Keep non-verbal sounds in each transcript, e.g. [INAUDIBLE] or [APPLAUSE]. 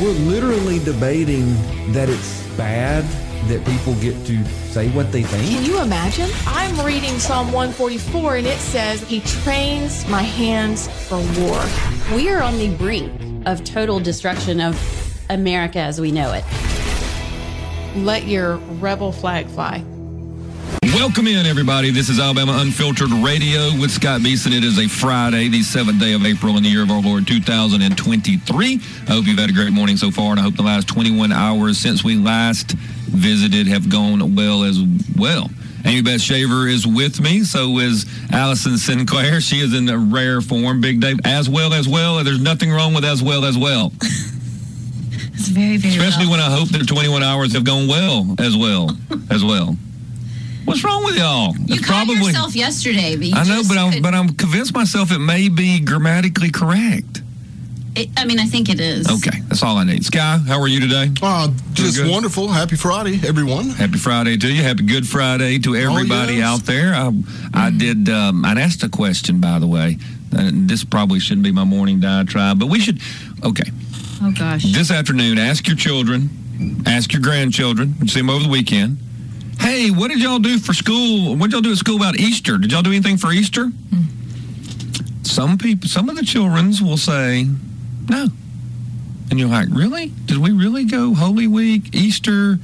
We're literally debating that it's bad that people get to say what they think. Can you imagine? I'm reading Psalm 144 and it says, He trains my hands for war. We are on the brink of total destruction of America as we know it. Let your rebel flag fly. Welcome in, everybody. This is Alabama Unfiltered Radio with Scott Beason. It is a Friday, the seventh day of April in the year of our Lord 2023. I hope you've had a great morning so far, and I hope the last 21 hours since we last visited have gone well as well. Amie Beth Shaver is with me. So is Allison Sinclair. She is in a rare form. Big Dave, as well as well. There's nothing wrong with as well as well. It's very, very Especially well. when I hope that 21 hours have gone well as well as well. What's wrong with y'all? You It's caught yourself yesterday, but you I know, but I'm could- but I'm convinced myself it may be grammatically correct. it, I mean, I think it is. Okay, that's all I need. Sky, how are you today? Uh, just good? wonderful. Happy Friday, everyone. Happy Friday to you. Happy Good Friday to everybody yes. out there. I, I did. Um, I'd asked a question, by the way. Uh, this probably shouldn't be my morning diatribe, but we should. Okay, Oh gosh. this afternoon, ask your children, ask your grandchildren, and see them over the weekend. Hey, what did y'all do for school? What did y'all do at school about Easter? Did y'all do anything for Easter? Some people, some of the children's will say, no. And you're like, really? Did we really go Holy Week, Easter,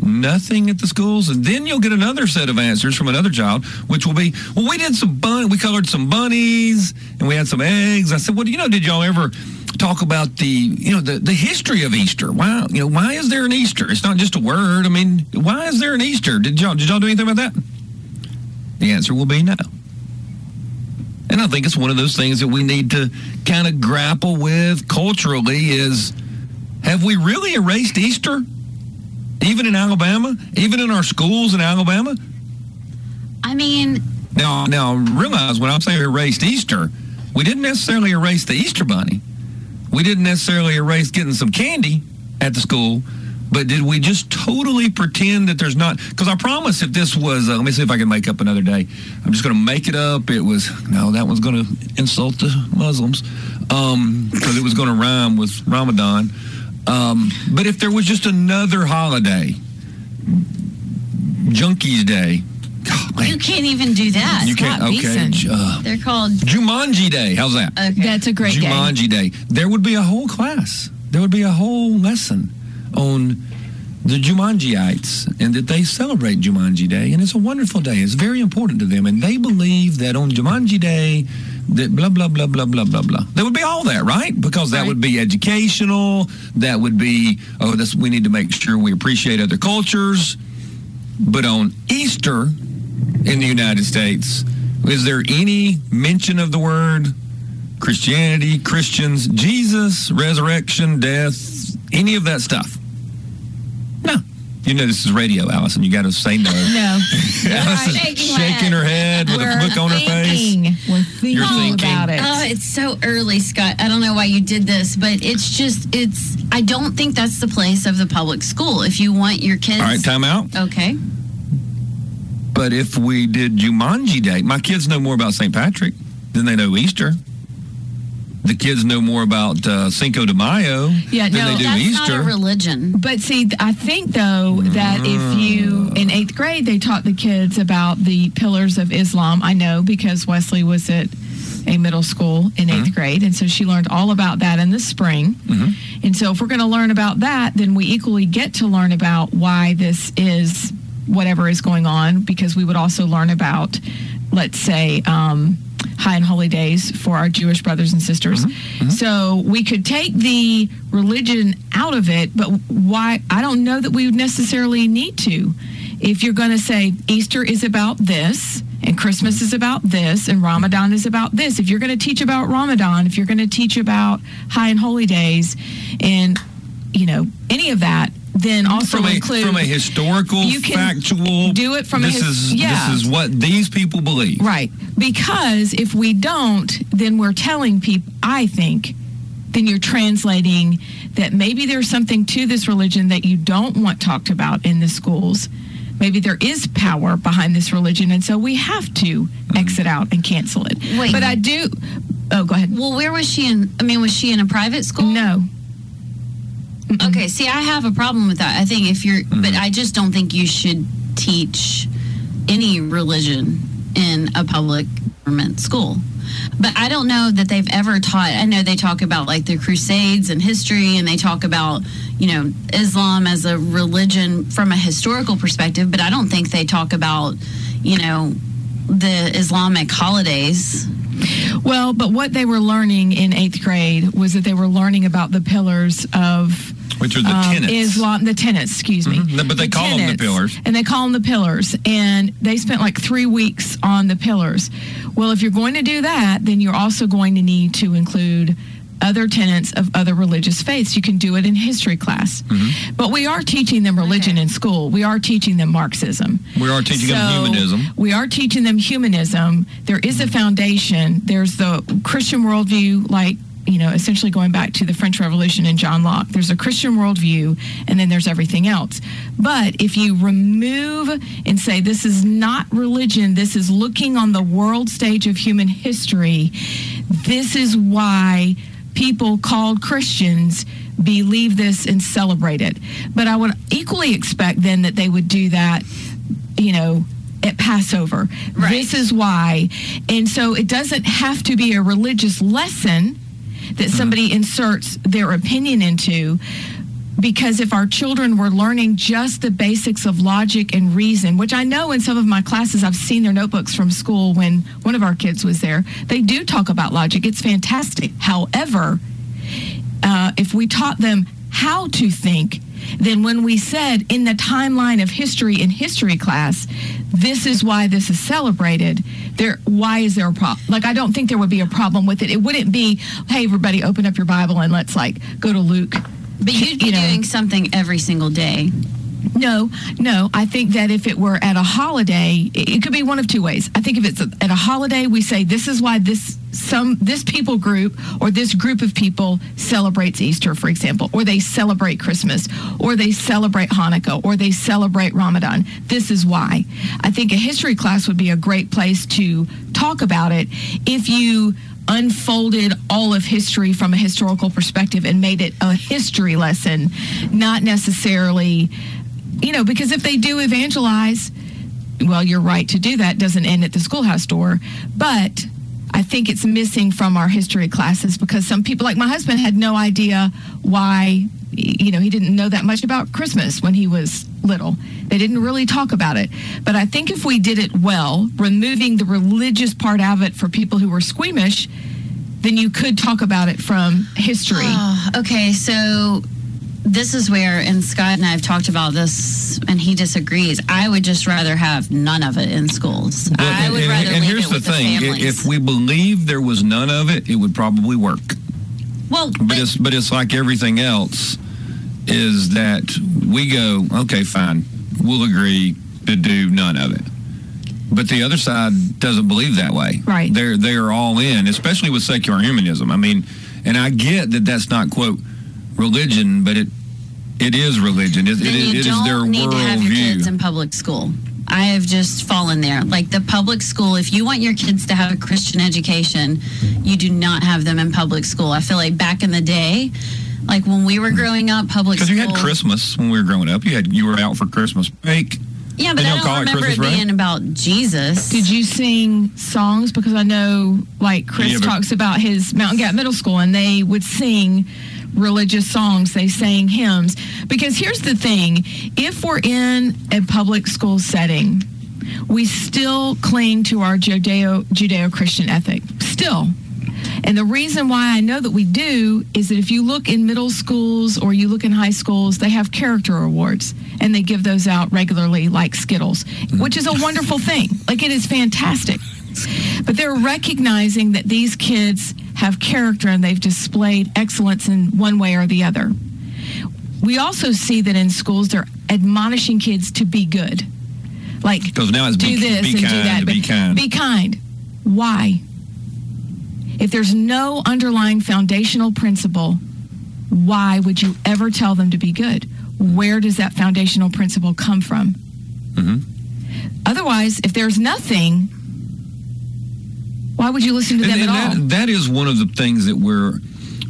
nothing at the schools? And then you'll get another set of answers from another child, which will be, well, we did some bun, we colored some bunnies, and we had some eggs. I said, well, you know, did y'all ever talk about the, you know, the, the history of Easter? Why, you know, why is there an Easter? It's not just a word. I mean, why is there an Easter? Did y'all, did y'all do anything about that? The answer will be no. And I think it's one of those things that we need to kind of grapple with culturally is have we really erased Easter? Even in Alabama? Even in our schools in Alabama? I mean, Now, now realize when I'm saying erased Easter, we didn't necessarily erase the Easter bunny. We didn't necessarily erase getting some candy at the school, but did we just totally pretend that there's not? Because I promise, if this was, uh, let me see if I can make up another day. I'm just going to make it up. It was no, that one's going to insult the Muslims because it was going to rhyme with Ramadan. Um, but if there was just another holiday, Junkies Day. God, you can't even do that. you can't. Scott Okay. Uh, They're called. Jumanji Day. How's that? Okay. That's a great game. Jumanji Day. There would be a whole class. There would be a whole lesson on the Jumanjiites and that they celebrate Jumanji Day. And it's a wonderful day. It's very important to them. And they believe that on Jumanji Day, that blah, blah, blah, blah, blah, blah, blah. There would be all that, right? Because that Right. would be educational. That would be, oh, this, we need to make sure we appreciate other cultures. But on Easter in the United States, is there any mention of the word Christianity, Christians, Jesus, resurrection, death, any of that stuff? No. You know this is radio, Allison. You got to say no. [LAUGHS] No. [LAUGHS] Allison shaking shaking her head with a We're look on her face. We're thinking You're thinking. about it. Oh, it's so early, Scott. I don't know why you did this, but it's just, it's, I don't think that's the place of the public school. If you want your kids. All right, time out. Okay. But if we did Jumanji Day, my kids know more about St. Patrick than they know Easter. The kids know more about uh, Cinco de Mayo Yeah, than no, they do That's Easter. not a religion. But see, I think though that if mm. you in eighth grade they taught the kids about the pillars of Islam. I know because Wesley was at a middle school in 8th mm-hmm. grade, and so she learned all about that in the spring. Mm-hmm. And so, if we're going to learn about that, then we equally get to learn about why this is whatever is going on, because we would also learn about, let's say. Um, high and holy days for our Jewish brothers and sisters. So we could take the religion out of it, but why? I don't know that we would necessarily need to. If you're going to say Easter is about this, and Christmas is about this, and Ramadan is about this, if you're going to teach about Ramadan, if you're going to teach about high and holy days, and you know any of that, then also from a, include from a historical, You can factual. do it from a this his- is yeah. this is what these people believe. Right. Because if we don't, then we're telling people, I think, then you're translating that maybe there's something to this religion that you don't want talked about in the schools. Maybe there is power behind this religion, and so we have to mm-hmm. exit out and cancel it. Wait. But I do. Oh, go ahead. Well, where was she in? I mean, was she in a private school? No. Okay, see, I have a problem with that. I think if you're, Mm-hmm. but I just don't think you should teach any religion in a public government school. But I don't know that they've ever taught. I know they talk about like the Crusades and history, and they talk about you know Islam as a religion from a historical perspective. But I don't think they talk about you know the Islamic holidays. Well, but what they were learning in eighth grade was that they were learning about the pillars of Which are the um, tenets. Islam, the tenets, excuse me. Mhm. But they call them the pillars. And they call them the pillars. And they spent like three weeks on the pillars. Well, if you're going to do that, then you're also going to need to include other tenets of other religious faiths. You can do it in history class. Mm-hmm. But we are teaching them religion in school. We are teaching them Marxism. We are teaching them humanism. We are teaching them humanism. There is a foundation. There's the Christian worldview, like, you know, essentially going back to the French Revolution and John Locke. There's a Christian worldview, and then there's everything else. But if you remove and say this is not religion, this is looking on the world stage of human history, this is why people called Christians believe this and celebrate it. But I would equally expect then that they would do that, you know, at Passover. This is why. And so it doesn't have to be a religious lesson that somebody inserts their opinion into. Because if our children were learning just the basics of logic and reason, which I know in some of my classes, I've seen their notebooks from school when one of our kids was there, they do talk about logic. It's fantastic. However, uh, if we taught them how to think, then when we said in the timeline of history in history class, this is why this is celebrated. There, why is there a problem? Like, I don't think there would be a problem with it. It wouldn't be, hey, everybody, open up your Bible and let's like go to Luke. But you'd be You know. doing something every single day. No, no. I think that if it were at a holiday, it could be one of two ways. I think if it's at a holiday, we say this is why this some this people group or this group of people celebrates Easter, for example, or they celebrate Christmas, or they celebrate Hanukkah, or they celebrate Ramadan. This is why. I think a history class would be a great place to talk about it if you unfolded all of history from a historical perspective and made it a history lesson, not necessarily you know, because if they do evangelize, well, you're right to do that. Doesn't end at the schoolhouse door, but I think it's missing from our history classes because some people, like my husband, had no idea why. You know, he didn't know that much about Christmas when he was little. They didn't really talk about it. But I think if we did it well, removing the religious part of it for people who were squeamish, then you could talk about it from history. Oh, okay, so this is where, and Scott and I have talked about this, and he disagrees. I would just rather have none of it in schools. I and, would and- rather and leave here's it the thing: the if we believe there was none of it, it would probably work. well, But it's but it's like everything else, is that we go okay, fine, we'll agree to do none of it. But the other side doesn't believe that way. Right. They're they're all in, especially with secular humanism. I mean, and I get that that's not quote religion, but it it is religion. It, it, then is- you it is don't their need to have your kids in public school. I have just fallen there. Like the public school, if you want your kids to have a Christian education, you do not have them in public school. I feel like back in the day, like when we were growing up, public school Because you had Christmas when we were growing up. You had you were out for Christmas break. Yeah, but They I don't don't call it remember Christmas it being about Jesus. Did you sing songs? Because I know, like, Chris Yeah, talks about his Mountain Gap Middle School, and they would sing religious songs. They sang hymns. Because here's the thing if we're in a public school setting, we still cling to our Judeo Judeo Christian ethic. Still. And the reason why I know that we do is that if you look in middle schools or you look in high schools, they have character awards and they give those out regularly like Skittles, mm-hmm. which is a wonderful thing. Like it is fantastic. But they're recognizing that these kids have character and they've displayed excellence in one way or the other. We also see that in schools they're admonishing kids to be good. Like 'Cause now it's do be- this be and do kind that. be kind. Be kind. Why? If there's no underlying foundational principle, why would you ever tell them to be good? Where does that foundational principle come from? Mhm. Otherwise, if there's nothing, why would you listen to them And, at and all? that, that is one of the things that we're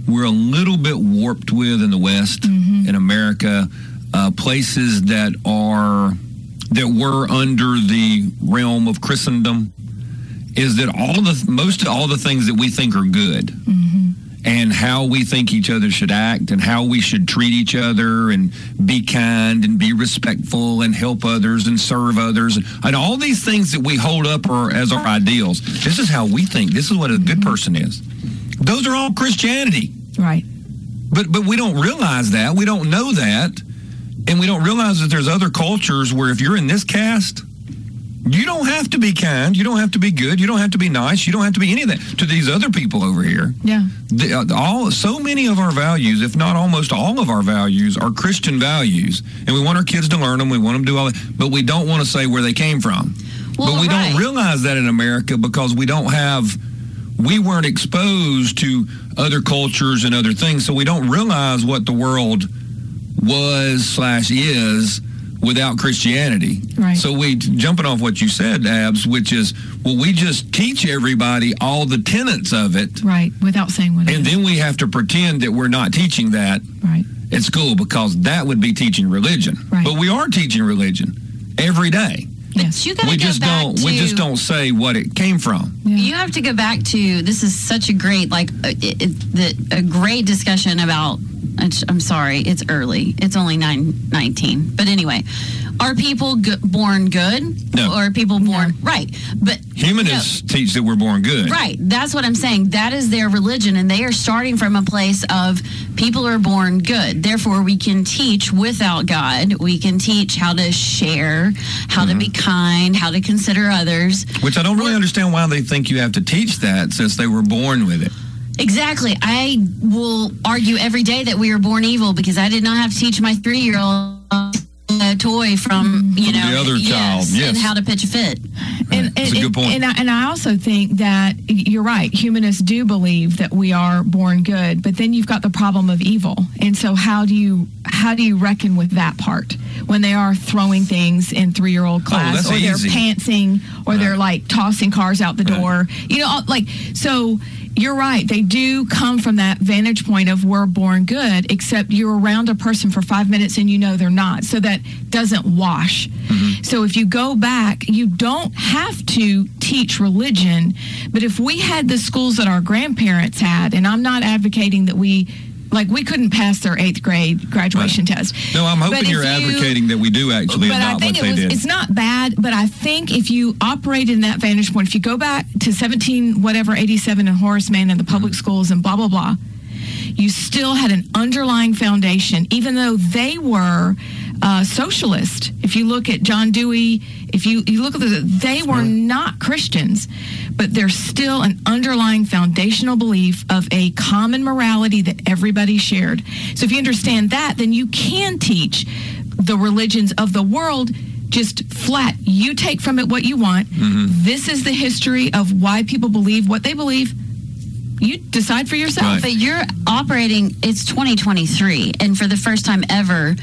we're a little bit warped with in the West, in America, uh, places that are that were under the realm of Christendom, is that all the most of all the things that we think are good and how we think each other should act and how we should treat each other and be kind and be respectful and help others and serve others and all these things that we hold up are, as our ideals. This is how we think. This is what a good person is. Those are all Christianity. Right. But but we don't realize that. We don't know that. And we don't realize that there's other cultures where if you're in this caste, you don't have to be kind. You don't have to be good. You don't have to be nice. You don't have to be any of that to these other people over here. Yeah. The, uh, all so many of our values, if not almost all of our values, are Christian values, and we want our kids to learn them. We want them to do all that, but we don't want to say where they came from. Well, but we right. don't realize that in America because we don't have, we weren't exposed to other cultures and other things, so we don't realize what the world was slash is without Christianity. Right. So we jumping off what you said, Abs, which is well, we just teach everybody all the tenets of it. Right. Without saying what And is. then we have to pretend that we're not teaching that Right. at school because that would be teaching religion. Right. But we are teaching religion every day. Yes. You got to We go just back don't to we just don't say what it came from. Yeah. You have to go back to this is such a great like uh, it, it, a great discussion about. It's- I'm sorry, it's early. It's only nine nineteen. But anyway, are people go- born good? No. Or are people born right? But Humanists teach that we're born good. Right. That's what I'm saying. That is their religion, and they are starting from a place of people are born good. Therefore, we can teach without God. We can teach how to share, how to mm-hmm. be kind, how to consider others. Which I don't really understand why they think you have to teach that since they were born with it. Exactly. I will argue every day that we were born evil because I did not have to teach my three year old a toy from you From know the other child, yes. and how to pitch a fit. And, That's a good point. And I, and I also think that you're right. Humanists do believe that we are born good, but then you've got the problem of evil. And so how do you how do you reckon with that part when they are throwing things in three year old oh, class, Oh, or they're easy. pantsing, or they're like tossing cars out the Right. door? You know, like so. You're right. They do come from that vantage point of we're born good, except you're around a person for five minutes and you know they're not. So that doesn't wash. Mm-hmm. So if you go back, you don't have to teach religion. But if we had the schools that our grandparents had, and I'm not advocating that we, like, we couldn't pass their eighth grade graduation test. No, I'm hoping you're you- advocating that we do actually but I think what it they was, did. it's not bad, but I think if you operate in that vantage point, if you go back to 17, whatever, 87 and Horace Mann and the public Mm-hmm. schools and blah, blah, blah, you still had an underlying foundation, even though they were uh, socialist. If you look at John Dewey, if you, you look at the, they were not Christians, but there's still an underlying foundational belief of a common morality that everybody shared. So if you understand that, then you can teach the religions of the world just flat. You take from it what you want. Mm-hmm. This is the history of why people believe what they believe. You decide for yourself. Right. But you're operating, it's 2023, and for the first time ever,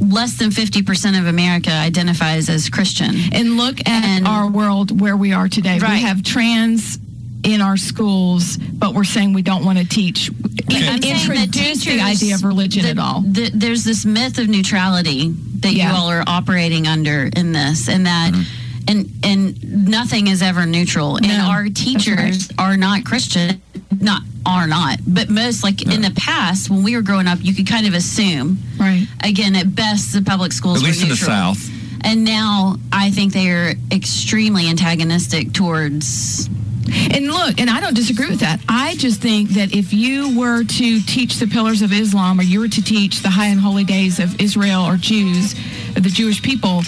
less than 50% of America identifies as Christian. And look at And- our world where we are today. We have trans in our schools, but we're saying we don't want to teach. Okay. I'm Introduce the teachers- idea of religion the- at all. the- there's this myth of neutrality that Yeah. you all are operating under in this, and that. Mm-hmm. And and nothing is ever neutral. And our that's teachers are not Christian, not are not, but most like in the past when we were growing up, you could kind of assume. Right. Again, at best, the public schools At were least in the. South. And now I think they are extremely antagonistic towards. And look, and I don't disagree with that. I just think that if you were to teach the pillars of Islam or you were to teach the high and holy days of Israel or Jews, the Jewish people,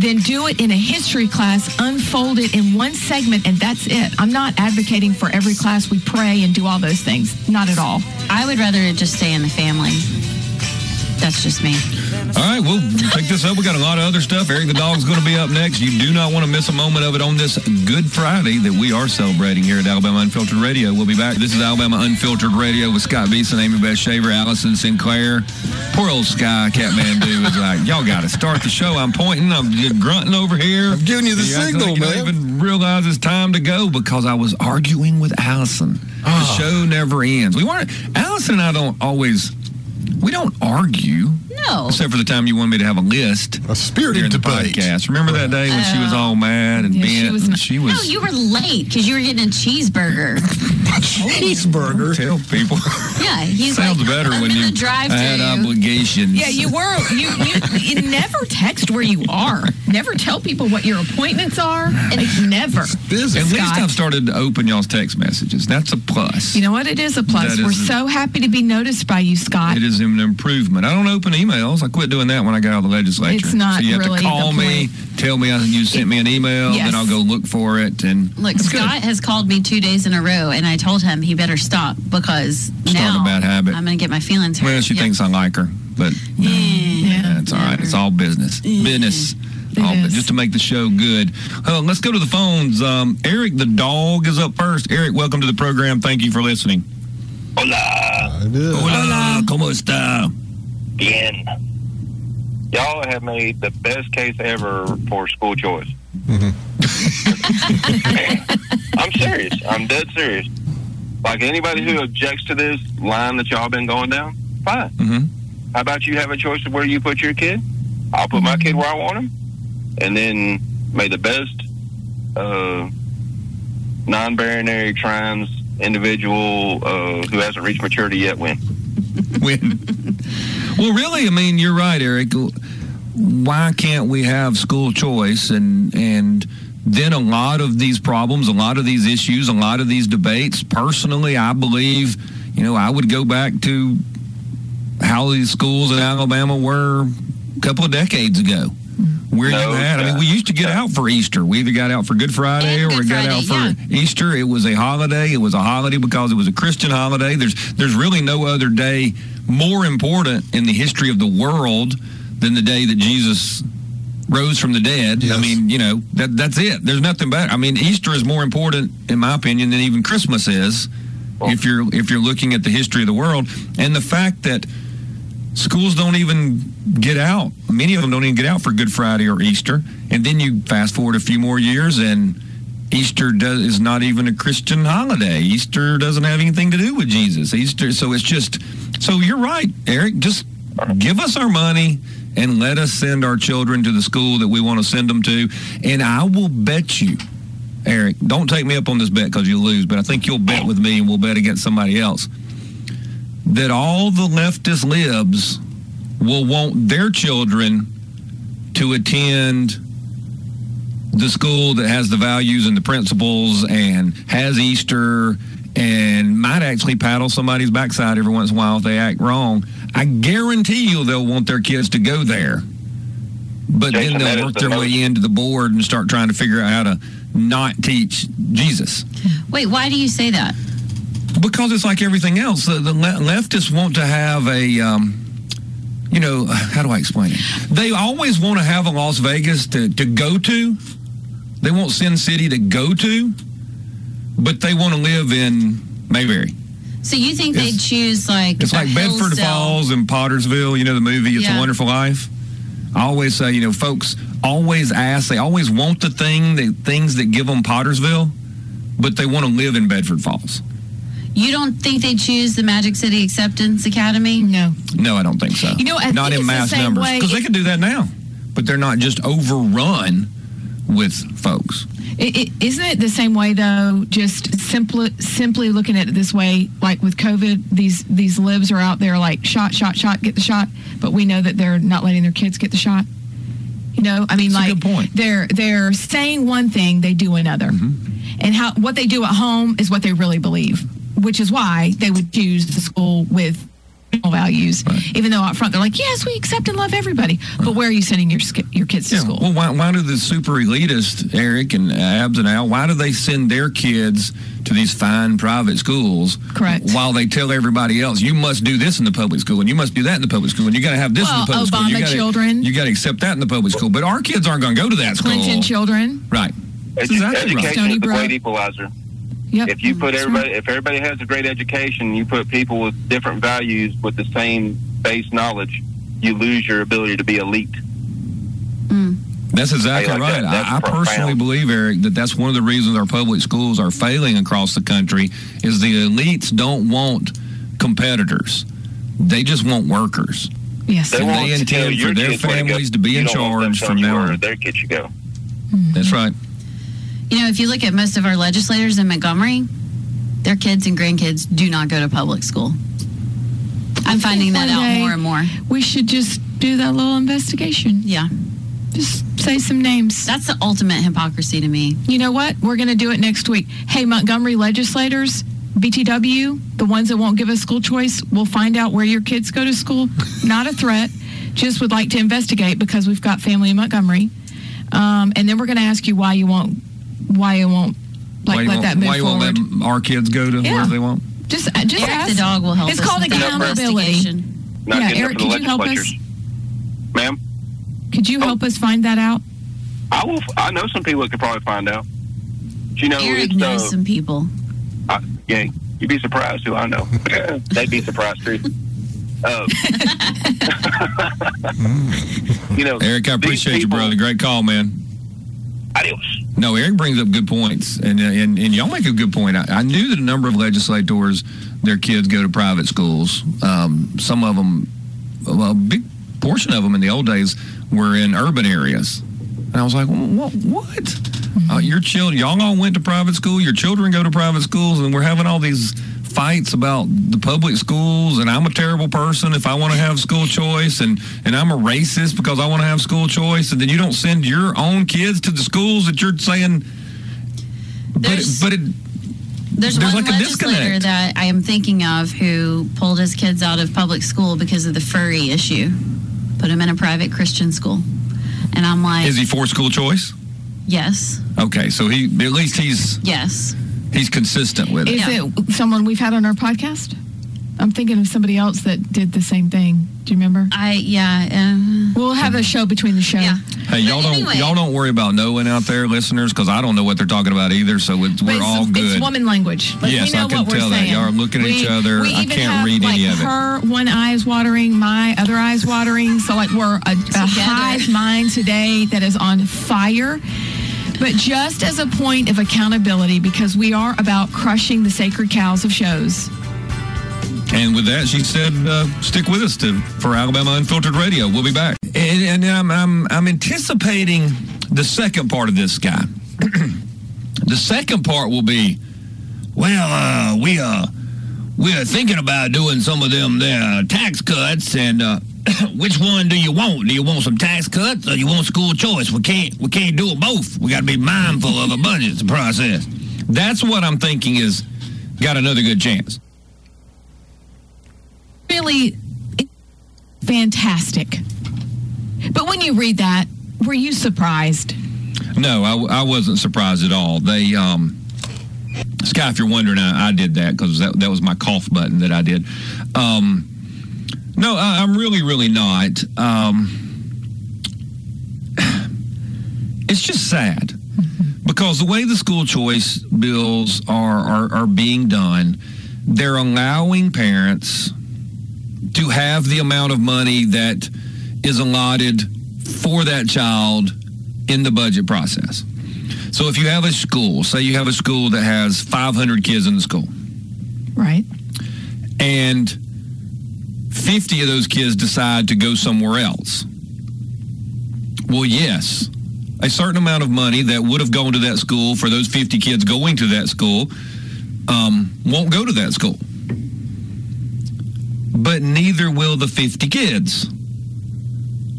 then do it in a history class, unfold it in one segment, and that's it. I'm not advocating for every class we pray and do all those things. Not at all. I would rather just stay in the family. That's just me. All right, we'll pick this up. We got a lot of other stuff. Eric the dog's going to be up next. You do not want to miss a moment of it on this Good Friday that we are celebrating here at Alabama Unfiltered Radio. We'll be back. This is Alabama Unfiltered Radio with Scott Beason, Amie Beth Shaver, Allison Sinclair. Poor old Sky Catmandu is like, y'all got to start the show. I'm pointing, I'm just grunting over here. I'm giving you the You signal, like you man. don't even realize it's time to go because I was arguing with Allison. The Ah. show never ends. We weren't. Allison and I don't always. We don't argue. No. Except for the time you wanted me to have a list A during spirited the debate. podcast. Remember that day when she was oh. all mad and Yeah, she was and she was. No, you were late because you were getting a cheeseburger. [LAUGHS] Cheeseburger. Tell people. Yeah, he's Sounds like, better I'm when you the drive had obligations. Yeah, you were. You, you you never text where you are. Never tell people what your appointments are. Like never. Busy. At least I've started to open y'all's text messages. That's a plus. You know what? It is a plus. That We're is a- so happy to be noticed by you, Scott. It is an improvement. I don't open emails. I quit doing that when I got out of the legislature. It's not so you have really to call me, tell me you sent me an email, Yes. then I'll go look for it. And Look, That's good. Scott has called me two days in a row, and I told him he better stop because now a bad habit. I'm going to get my feelings hurt. Well, she Yeah. thinks I like her, but no, Yeah. that's all right. It's all business. Business. All- just to make the show good. Uh, let's go to the phones. Um, Eric the dog is up first. Eric, welcome to the program. Thank you for listening. Hola, I did. Hola, ¿cómo está? Bien. Y'all have made the best case ever for school choice. [LAUGHS] I'm serious. I'm dead serious. Like anybody who objects to this line that y'all been going down, fine. Mhm. How about you have a choice of where you put your kid? I'll put my kid where I want him, and then may the best uh, non-binary trans individual uh, who hasn't reached maturity yet win. When, [LAUGHS] well, really, I mean, you're right, Eric. Why can't we have school choice and and then a lot of these problems, a lot of these issues, a lot of these debates? Personally, I believe, you know, I would go back to how these schools in Alabama were a couple of decades ago. Where No you had, I mean, we used to get out for Easter. We either got out for Good Friday And or we Good got out Friday, for Easter. It was a holiday. It was a holiday because it was a Christian holiday. There's there's really no other day more important in the history of the world than the day that Jesus rose from the dead. I mean, you know, that that's it. There's nothing better. I mean, Easter is more important in my opinion than even Christmas is. If you're if you're looking at the history of the world and the fact that schools don't even get out. Many of them don't even get out for Good Friday or Easter. And then you fast forward a few more years and Easter does, is not even a Christian holiday. Easter doesn't have anything to do with Jesus. Easter, so it's just, so you're right, Eric. Just give us our money and let us send our children to the school that we want to send them to. And I will bet you, Eric, don't take me up on this bet because you'll lose, but I think you'll bet with me and we'll bet against somebody else that all the leftist libs will want their children to attend the school that has the values and the principles and has Easter and might actually paddle somebody's backside every once in a while if they act wrong. I guarantee you they'll want their kids to go there. But Jason, then they'll work the their most- way into the board and start trying to figure out how to not teach Jesus. Wait, why do you say that? Because it's like everything else. The, the le- leftists want to have a, um, you know, how do I explain it? They always want to have a Las Vegas to, to go to. They want Sin City to go to, but they want to live in Mayberry. So you think they'd choose like It's like Bedford Hillsdale- Falls and Pottersville, you know, the movie It's a Wonderful Life. I always say, you know, folks always ask, they always want the thing, the things that give them Pottersville, but they want to live in Bedford Falls. You don't think they choose the Magic City Acceptance Academy? No. No, I don't think so. You know, I not think in it's the mass same numbers because they can do that now, but they're not just overrun with folks. It, it, isn't it the same way though? Just simply simply looking at it this way, like with COVID, these these libs are out there like shot, shot, shot, get the shot, but we know that they're not letting their kids get the shot. You know, I mean, That's a like good point. they're they're saying one thing, they do another, Mm-hmm. and how what they do at home is what they really believe, which is why they would choose the school with values, even though out front they're like, yes, we accept and love everybody, but where are you sending your your kids to school? Well, why, why do the super elitist Eric and Abs and Al? Why do they send their kids to these fine private schools? Correct. While they tell everybody else, you must do this in the public school, and you must do that in the public school, and you got to have this Well, in the public school. Obama You gotta, children. You got to accept that in the public school. But our kids aren't going to go to that school. Clinton children. Right. That's Edu- exactly right. education Stony is the great equalizer. Yep. If you put That's everybody, if everybody has a great education, you put people with different values with the same base knowledge, you lose your ability to be elite. Mm. That's exactly like right. that- that's I, I personally believe, Eric, that that's one of the reasons our public schools are failing across the country is the elites don't want competitors. They just want workers. Yes. They And they intend for their kids where to families to be You in don't want them charge from you now on. Their kids should go. Mm-hmm. That's right. You know, if you look at most of our legislators in Montgomery, their kids and grandkids do not go to public school. I'm finding that out more and more. We should just do that little investigation. Yeah. Just say some names. That's the ultimate hypocrisy to me. You know what? We're going to do it next week. Hey, Montgomery legislators, BTW, the ones that won't give us school choice, we'll find out where your kids go to school. [LAUGHS] Not a threat. Just would like to investigate because we've got family in Montgomery. Um, and then we're going to ask you why you won't, why you won't, like why you let won't, that move why you forward. won't let our kids go to Yeah. where they want? just, uh, just Eric ask. the dog will help It's us called with that accountability. Not Yeah, Eric, up to the could you help us? Ma'am, Could you help us find that out? I will. I know some people that could probably find out. Do you know Eric it's knows uh, some people. I, yeah, you'd be surprised who I know. [LAUGHS] They'd be surprised too. Uh, [LAUGHS] [LAUGHS] you know, Eric, I these appreciate you, brother. Great call, man. Adios. No, Eric brings up good points, and and, and y'all make a good point. I, I knew that a number of legislators, their kids go to private schools. Um, some of them, well, a big portion of them in the old days were in urban areas, and I was like, what? What? Uh, your children, y'all all went to private school. Your children go to private schools, and we're having all these fights about the public schools. And I'm a terrible person if I want to have school choice, and and I'm a racist because I want to have school choice. And then you don't send your own kids to the schools that you're saying. But it, There's- but it, There's, There's one like a legislator that I am thinking of who pulled his kids out of public school because of the furry issue, put him in a private Christian school. And I'm like, is he for school choice? yes, Okay, so he at least he's yes. He's consistent with it. Is it someone we've had on our podcast? I'm thinking of somebody else that did the same thing. Do you remember? I, yeah. Um, We'll have a show between the show. yeah. Hey, y'all But don't anyway. y'all don't worry about no one out there, listeners, because I don't know what they're talking about either. So it's, we're it's, all good. It's woman language. Like, Yes, we know I can what tell that. Y'all are looking at each other. I can't have, read like, any of it. Her one eye is watering, my other eye is watering. So like we're a, a hive mind today that is on fire. But just as a point of accountability, because we are about crushing the sacred cows of shows. And with that, she said, uh, "Stick with us to for Alabama Unfiltered Radio. We'll be back." And, and I'm, I'm I'm anticipating the second part of this guy. [CLEARS THROAT] the second part will be, well, uh, we uh we are thinking about doing some of them there tax cuts, and uh, [COUGHS] which one do you want? Do you want some tax cuts or you want school choice? We can't we can't do it both. We got to be mindful of a budget process. That's what I'm thinking is got another good chance. Really fantastic. But when you read that, were you surprised? No, I, I wasn't surprised at all. They, um, Sky, if you're wondering, I, I did that because that, that was my cough button that I did. Um, no, I, I'm really, really not. Um, it's just sad because the way the school choice bills are, are, are being done, they're allowing parents to have the amount of money that is allotted for that child in the budget process. So if you have a school, say you have a school that has 500 kids in the school, Right. and 50 of those kids decide to go somewhere else. Well, yes, a certain amount of money that would have gone to that school for those 50 kids going to that school um, won't go to that school. But neither will the 50 kids,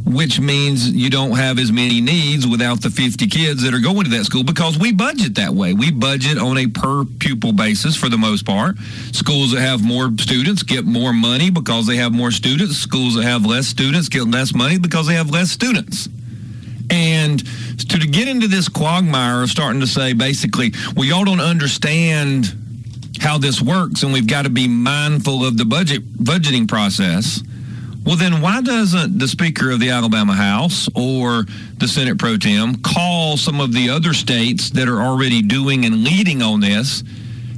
which means you don't have as many needs without the 50 kids that are going to that school because we budget that way. We budget on a per pupil basis for the most part. Schools that have more students get more money because they have more students. Schools that have less students get less money because they have less students. And to, get into this quagmire of starting to say basically, well, y'all don't understand how this works and we've got to be mindful of the budget budgeting process. Well, then why doesn't the Speaker of the Alabama House or the Senate Pro Tem call some of the other states that are already doing and leading on this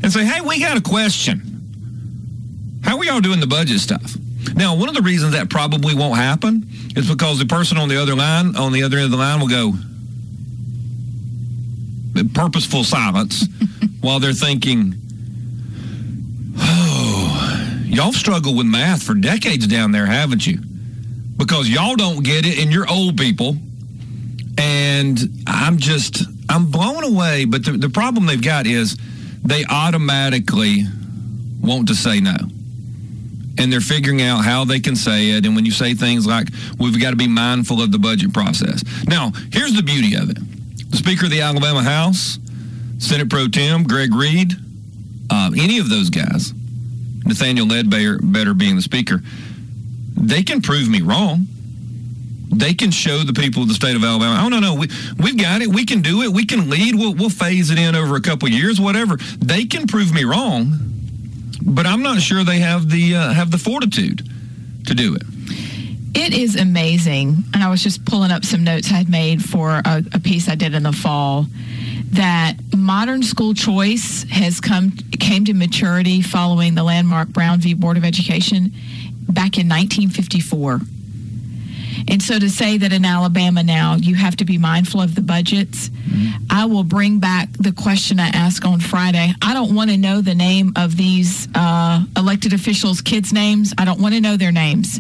and say, hey, we got a question. How are y'all doing the budget stuff? Now, one of the reasons that probably won't happen is because the person on the other line, on the other end of the line, will go purposeful silence [LAUGHS] while they're thinking, "Oh, y'all struggled with math for decades down there, haven't you? Because y'all don't get it, and you're old people." And I'm just, I'm blown away. But the, the problem they've got is they automatically want to say no and they're figuring out how they can say it. And when you say things like, we've got to be mindful of the budget process. Now, here's the beauty of it the Speaker of the Alabama House, Senate Pro Tem, Greg Reed, uh, any of those guys, Nathaniel Ledbetter being the Speaker, they can prove me wrong. They can show the people of the state of Alabama, oh, no, no, we, we've got it. We can do it. We can lead. We'll, we'll phase it in over a couple years, whatever. They can prove me wrong but I'm not sure they have the uh, have the fortitude to do it. It is amazing, and I was just pulling up some notes I had made for a, a piece I did in the fall. That modern school choice has come came to maturity following the landmark Brown v. Board of Education back in 1954. And so to say that in Alabama now you have to be mindful of the budgets, mm-hmm. I will bring back the question I asked on Friday. I don't want to know the name of these uh, elected officials' kids' names. I don't want to know their names.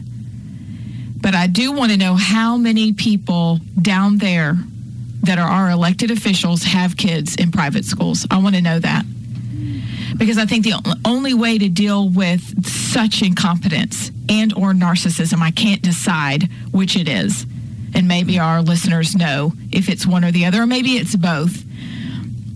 But I do want to know how many people down there that are our elected officials have kids in private schools. I want to know that because I think the only way to deal with such incompetence and or narcissism, I can't decide which it is. And maybe our listeners know if it's one or the other, or maybe it's both.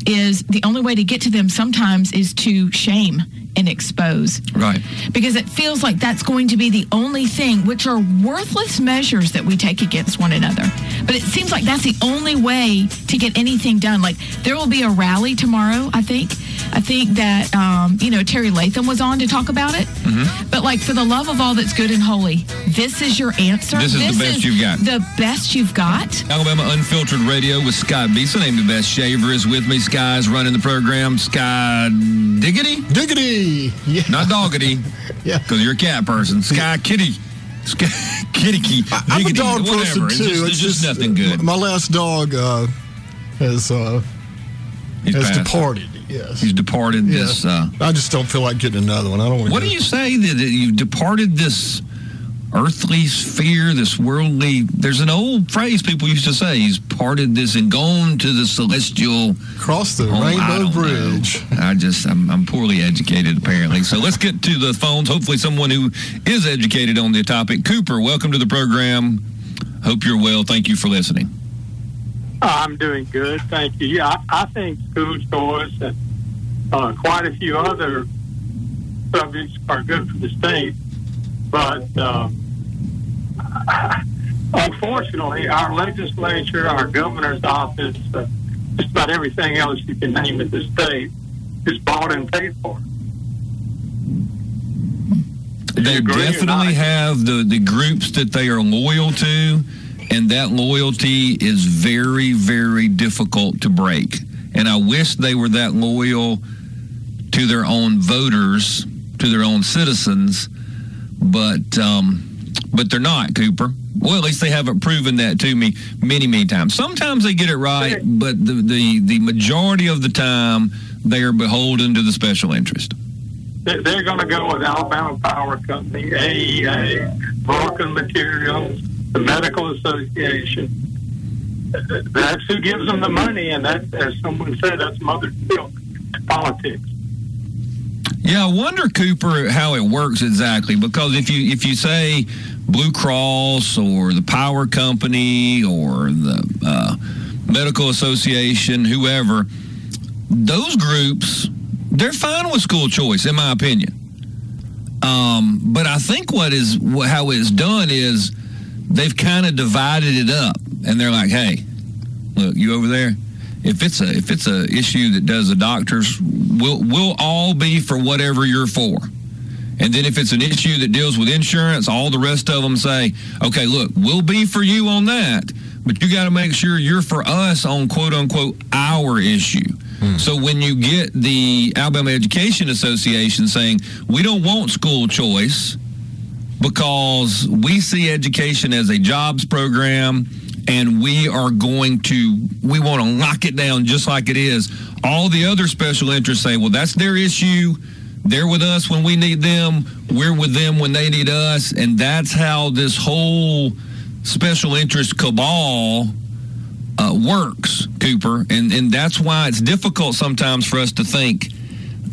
Is the only way to get to them sometimes is to shame and expose. Right. Because it feels like that's going to be the only thing, which are worthless measures that we take against one another. But it seems like that's the only way to get anything done. Like there will be a rally tomorrow, I think. I think that, um, you know, Terry Lathan was on to talk about it. Mm-hmm. But like, for the love of all that's good and holy, this is your answer. This is this the best is you've got. The best you've got. Alabama Unfiltered Radio with Scott Beason. Named the best shaver is with me. Sky's running the program. Sky Diggity? Diggity. Yeah. Not doggity. [LAUGHS] yeah. Because you're a cat person. Sky Kitty. Sky, [LAUGHS] kitty key. I'm a dog whatever. person too. It's just, it's just, nothing good. My last dog uh, has uh, has departed. Yes. He's departed yes. this. Uh, I just don't feel like getting another one. I don't want what do you say that, you've departed this earthly sphere, this worldly? There's an old phrase people used to say. He's parted this and gone to the celestial. cross the Oh, I Rainbow don't Bridge? know. I just I'm, I'm poorly educated apparently. So let's get to the phones. Hopefully, someone who is educated on the topic. Cooper, welcome to the program. Hope you're well. Thank you for listening. I'm doing good, thank you. Yeah, I, I think school choice and uh, quite a few other subjects are good for the state, but uh, [LAUGHS] unfortunately, our legislature, our governor's office, uh, just about everything else you can name in the state is bought and paid for. They definitely have the, the groups that they are loyal to, and that loyalty is very, very difficult to break. And I wish they were that loyal to their own voters, to their own citizens, but um, but they're not, Cooper. Well, at least they haven't proven that to me many, many times. Sometimes they get it right, but the, the, the majority of the time they are beholden to the special interest. They- They're going to go with Alabama Power Company, AEA, Vulcan Materials, the Medical Association. That's who gives them the money, and that, as someone said, that's mother milk politics. Yeah, I wonder, Cooper, how it works exactly. Because if you if you say Blue Cross or the power company or the uh, medical association, whoever, those groups they're fine with school choice, in my opinion. Um, but I think what is how it's done is they've kind of divided it up, and they're like, "Hey, look, you over there." If it's a if it's a issue that does the doctors, we'll we'll all be for whatever you're for. And then if it's an issue that deals with insurance, all the rest of them say, okay, look, we'll be for you on that, but you got to make sure you're for us on quote unquote our issue. Hmm. So when you get the Alabama Education Association saying, we don't want school choice, because we see education as a jobs program and we are going to we want to lock it down just like it is. All the other special interests say well that's their issue. They're with us when we need them. We're with them when they need us. And that's how this whole special interest cabal uh, works cooper. And and that's why it's difficult sometimes for us to think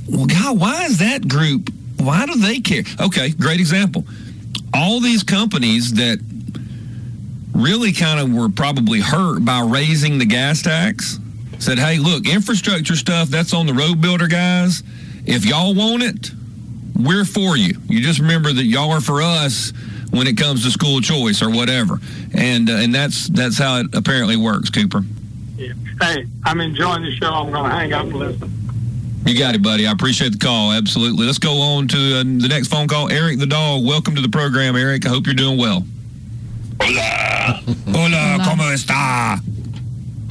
well god why is that group why do they care? Okay great example all these companies that really kind of were probably hurt by raising the gas tax said, hey, look, infrastructure stuff, that's on the road builder guys. If y'all want it, we're for you. You just remember that y'all are for us when it comes to school choice or whatever. And uh, and that's that's how it apparently works, Cooper. Yeah. Hey, I'm enjoying the show. I'm going to hang up and listen. You got it, buddy. I appreciate the call. Absolutely. Let's go on to uh, the next phone call. Eric the dog, welcome to the program, Eric. I hope you're doing well. Hola. [LAUGHS] Hola, ¿cómo está?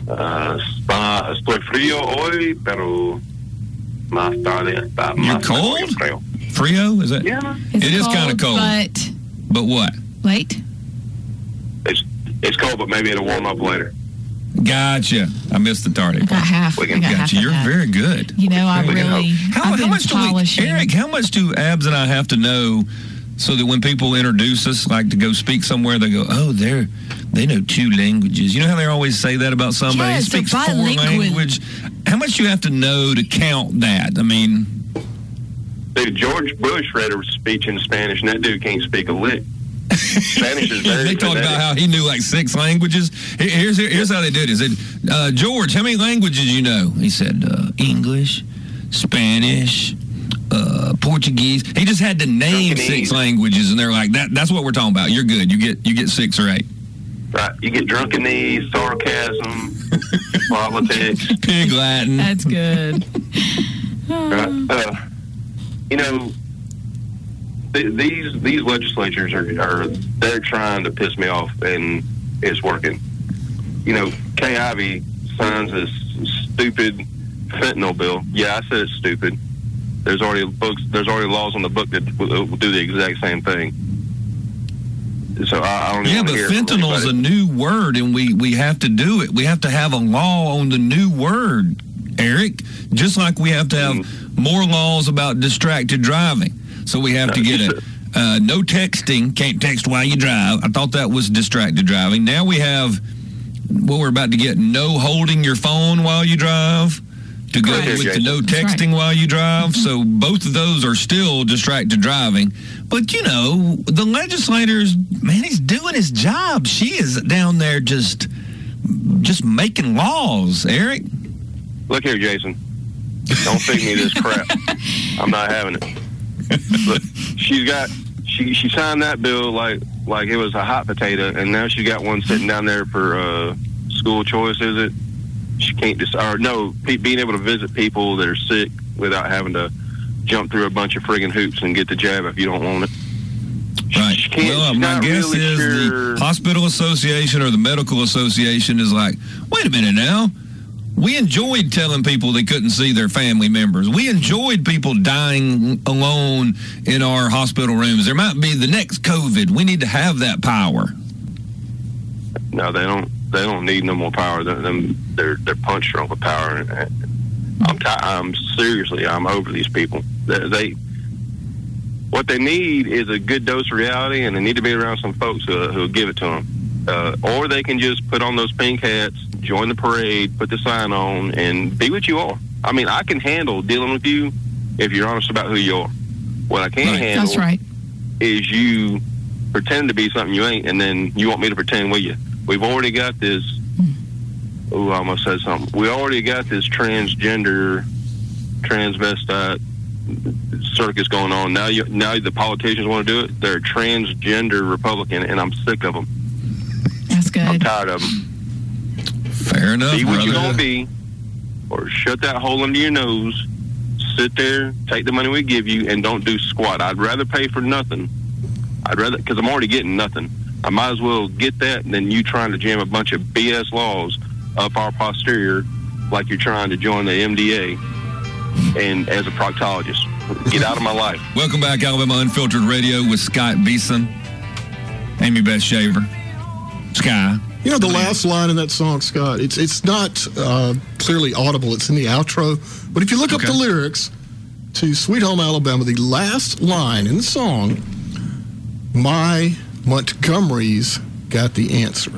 Ah, está, estoy frío hoy, pero más tarde está You're más cold? frío. Frio? Is that? Yeah. It's It is kinda cold. But But what? late. It's, it's cold, but maybe it'll warm up later. Gotcha. I missed the tardy. I got half. We I got half Gotcha. of You're that. very good. You know, I really. How, I've how been much do we, polishing. Eric? How much do Abs and I have to know so that when people introduce us, like to go speak somewhere, they go, "Oh, they're they know two languages." You know how they always say that about somebody Yes, who they're speaks four bilingual. language. How much do you have to know to count that? I mean, Dude, George Bush read a speech in Spanish, and that dude can't speak a lick. [LAUGHS] Spanish is very they talk about how he knew like six languages. Here's here's how they did it. They said, uh, "George, how many languages you know?" He said, uh, "English, Spanish." Uh, Portuguese. He just had to name Drunkenese. six languages, and they're like, "That that's what we're talking about. You're good. You get you get six or eight. Right. You get drunkenese, sarcasm, [LAUGHS] politics. Pig Latin. That's good. [LAUGHS] Right. Uh, you know, th- these these legislatures are, are they're trying to piss me off, and it's working. You know, Kay Ivey signs this stupid fentanyl bill. Yeah, I said it's stupid. There's already books. There's already laws on the book that will, will do the exact same thing. So I, I don't. Yeah, but fentanyl is a new word, and we we have to do it. We have to have a law on the new word, Eric. Just like we have to have Mm-hmm. more laws about distracted driving. So we have to get a uh, no texting. Can't text while you drive. I thought that was distracted driving. Now we have what we're about to get: no holding your phone while you drive. To go Correct. with the no That's right. texting while you drive. So both of those are still distracted driving. But you know, the legislators, man, he's doing his job. She is down there just just making laws, Eric. Look here, Jason. Don't feed me this crap. [LAUGHS] I'm not having it. She's got she she signed that bill like like it was a hot potato, and now she's got one sitting down there for uh, school choice. Is it? She can't just or no pe- being able to visit people that are sick without having to jump through a bunch of friggin' hoops and get the jab if you don't want it. Right. she can't- Well, she's my guess really is sure. the hospital association or the medical association is like, wait a minute now. We enjoyed telling people they couldn't see their family members. We enjoyed people dying alone in our hospital rooms. There might be the next COVID. We need to have that power. No, they don't. They don't need no more power. They're they're, they're punch drunk with power. I'm ti I'm seriously. I'm over these people. They, they what they need is a good dose of reality, and they need to be around some folks who who give it to them. Uh, or they can just put on those pink hats, join the parade, put the sign on, and be what you are. I mean, I can handle dealing with you if you're honest about who you are. What I can't Right. handle That's right. is you pretend to be something you ain't, and then you want me to pretend with you. We've already got this. Oh, I almost said something. We already got this transgender, transvestite circus going on. Now, you, now the politicians want to do it. They're transgender Republican, and I'm sick of them. That's I'm tired of them. Fair enough, Be what you're gonna be, or shut that hole under your nose. Sit there, take the money we give you, and don't do squat. I'd rather pay for nothing. I'd rather because I'm already getting nothing. I might as well get that than you trying to jam a bunch of BS laws up our posterior, like you're trying to join the MDA, and as a proctologist. Get out of my life. Welcome back, Alabama Unfiltered Radio with Scott Beason, Amie Beth Shaver, Sky. You know the last line in that song, Scott. It's it's not uh, clearly audible. It's in the outro. But if you look up the lyrics to "Sweet Home Alabama," the last line in the song, "My Montgomery's got the answer."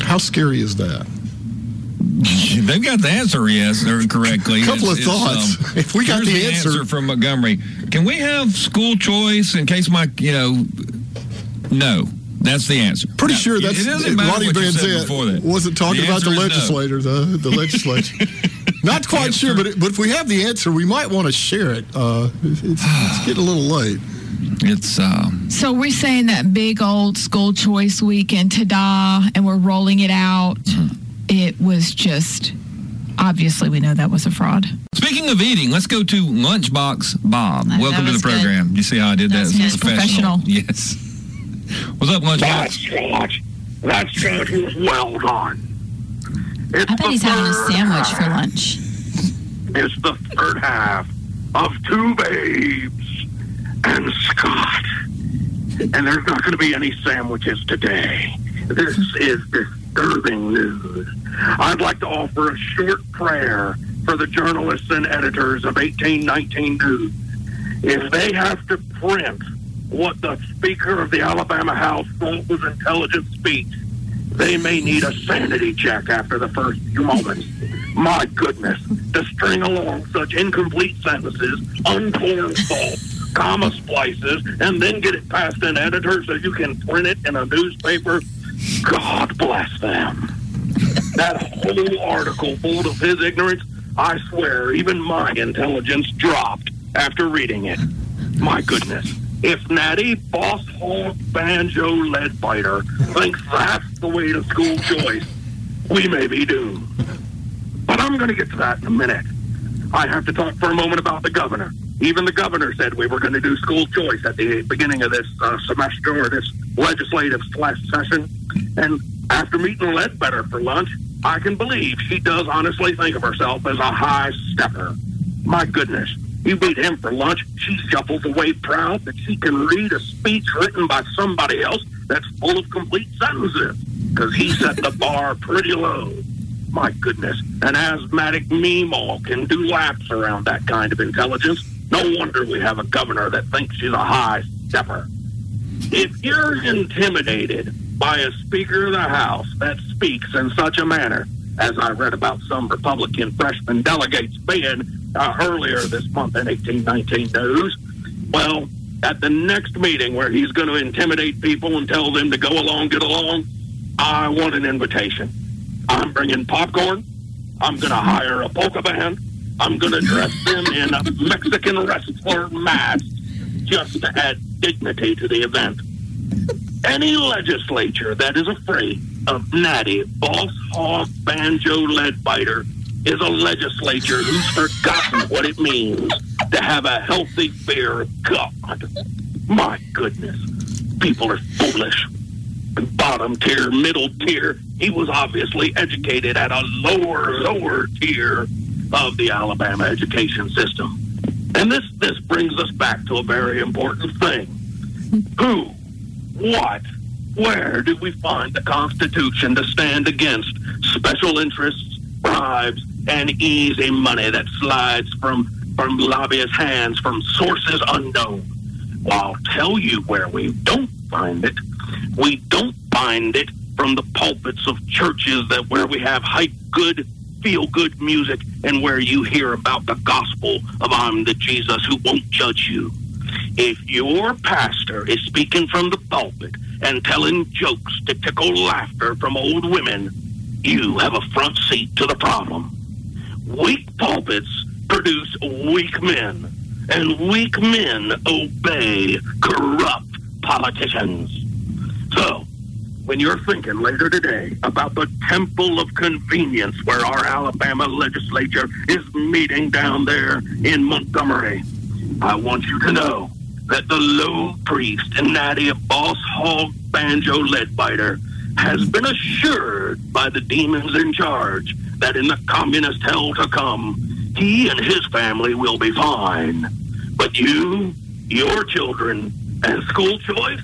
How scary is that? [LAUGHS] They've got the answer, yes, or correctly. A couple of thoughts. [LAUGHS] If we got the answer- from Montgomery, can we have school choice in case my, you know, no, that's the answer. Pretty No, sure that's it doesn't matter Ronnie what Van Zant before that. wasn't talking The about the answer is no. the the [LAUGHS] legislature. Not quite sure, but but if we have the answer, we might want to share it. Uh, it's, it's [SIGHS] getting a little late. It's um, So we're saying that big old school choice weekend, ta-da, and we're rolling it out. It was just obviously we know that was a fraud. Speaking of eating, let's go to Lunchbox Bob. That Welcome to the was good. program. You see how I did that? That's It's good. Professional. [LAUGHS] Yes. What's up, Lunchbox? That's George. That's George was well done. It's I bet he's having a third sandwich for lunch. It's the third half of Two Babes and Scott. And there's not going to be any sandwiches today. This is disturbing news. I'd like to offer a short prayer for the journalists and editors of 1819 News. If they have to print what the Speaker of the Alabama House thought was intelligent speech, they may need a sanity check after the first few moments. My goodness, to string along such incomplete sentences, unformed thoughts, comma splices, and then get it past an editor so you can print it in a newspaper, God bless them. That whole article full of his ignorance, I swear, even my intelligence dropped after reading it. My goodness. If Natty Boss Hog Banjo Ledbetter thinks that's the way to school choice, we may be doomed. But I'm going to get to that in a minute. I have to talk for a moment about the governor. Even the governor said we were going to do school choice at the beginning of this uh, semester or this legislative slash session. And after meeting Ledbetter for lunch, I can believe she does honestly think of herself as a high stepper. My goodness. You meet him for lunch, she shuffles away proud that she can read a speech written by somebody else that's full of complete sentences because he set the bar pretty low. My goodness, an asthmatic meemaw can do laps around that kind of intelligence. No wonder we have a governor that thinks she's a high stepper. If you're intimidated by a Speaker of the House that speaks in such a manner, as I read about some Republican freshman delegates being uh, earlier this month in 1819 News, well, at the next meeting where he's going to intimidate people and tell them to go along, get along, I want an invitation. I'm bringing popcorn. I'm going to hire a polka band. I'm going to dress them in a Mexican wrestler masks just to add dignity to the event. Any legislature that is afraid of Natty, Boss Hog, Banjo, Ledbetter is a legislature who's forgotten what it means to have a healthy fear of God. My goodness, people are foolish. Bottom tier, middle tier. He was obviously educated at a lower, lower tier of the Alabama education system. And this this brings us back to a very important thing. Who, what, where do we find the Constitution to stand against special interests, bribes, and easy money that slides from from lobbyists' hands from sources unknown? Well, I'll tell you where we don't find it. We don't find it from the pulpits of churches that where we have hype good, feel good music and where you hear about the gospel of I'm the Jesus who won't judge you. If your pastor is speaking from the pulpit and telling jokes to tickle laughter from old women, you have a front seat to the problem. Weak pulpits produce weak men, and weak men obey corrupt politicians. So, when you're thinking later today about the temple of convenience where our Alabama legislature is meeting down there in Montgomery, I want you to know that the low priest and natty of Boss Hog Banjo Ledbetter has been assured by the demons in charge that in the communist hell to come, He and his family will be fine. But you, your children, and school choice,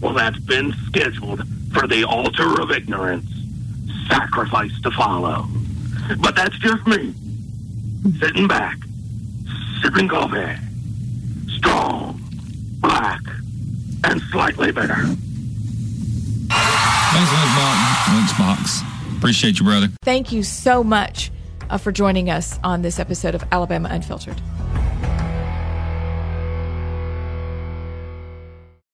well, that's been scheduled for the altar of ignorance. Sacrifice to follow. But that's just me. Sitting back, sipping coffee. Strong, black, and slightly bitter. Thanks, Lunchbox. Lunchbox. Appreciate you, brother. Thank you so much uh, for joining us on this episode of Alabama Unfiltered.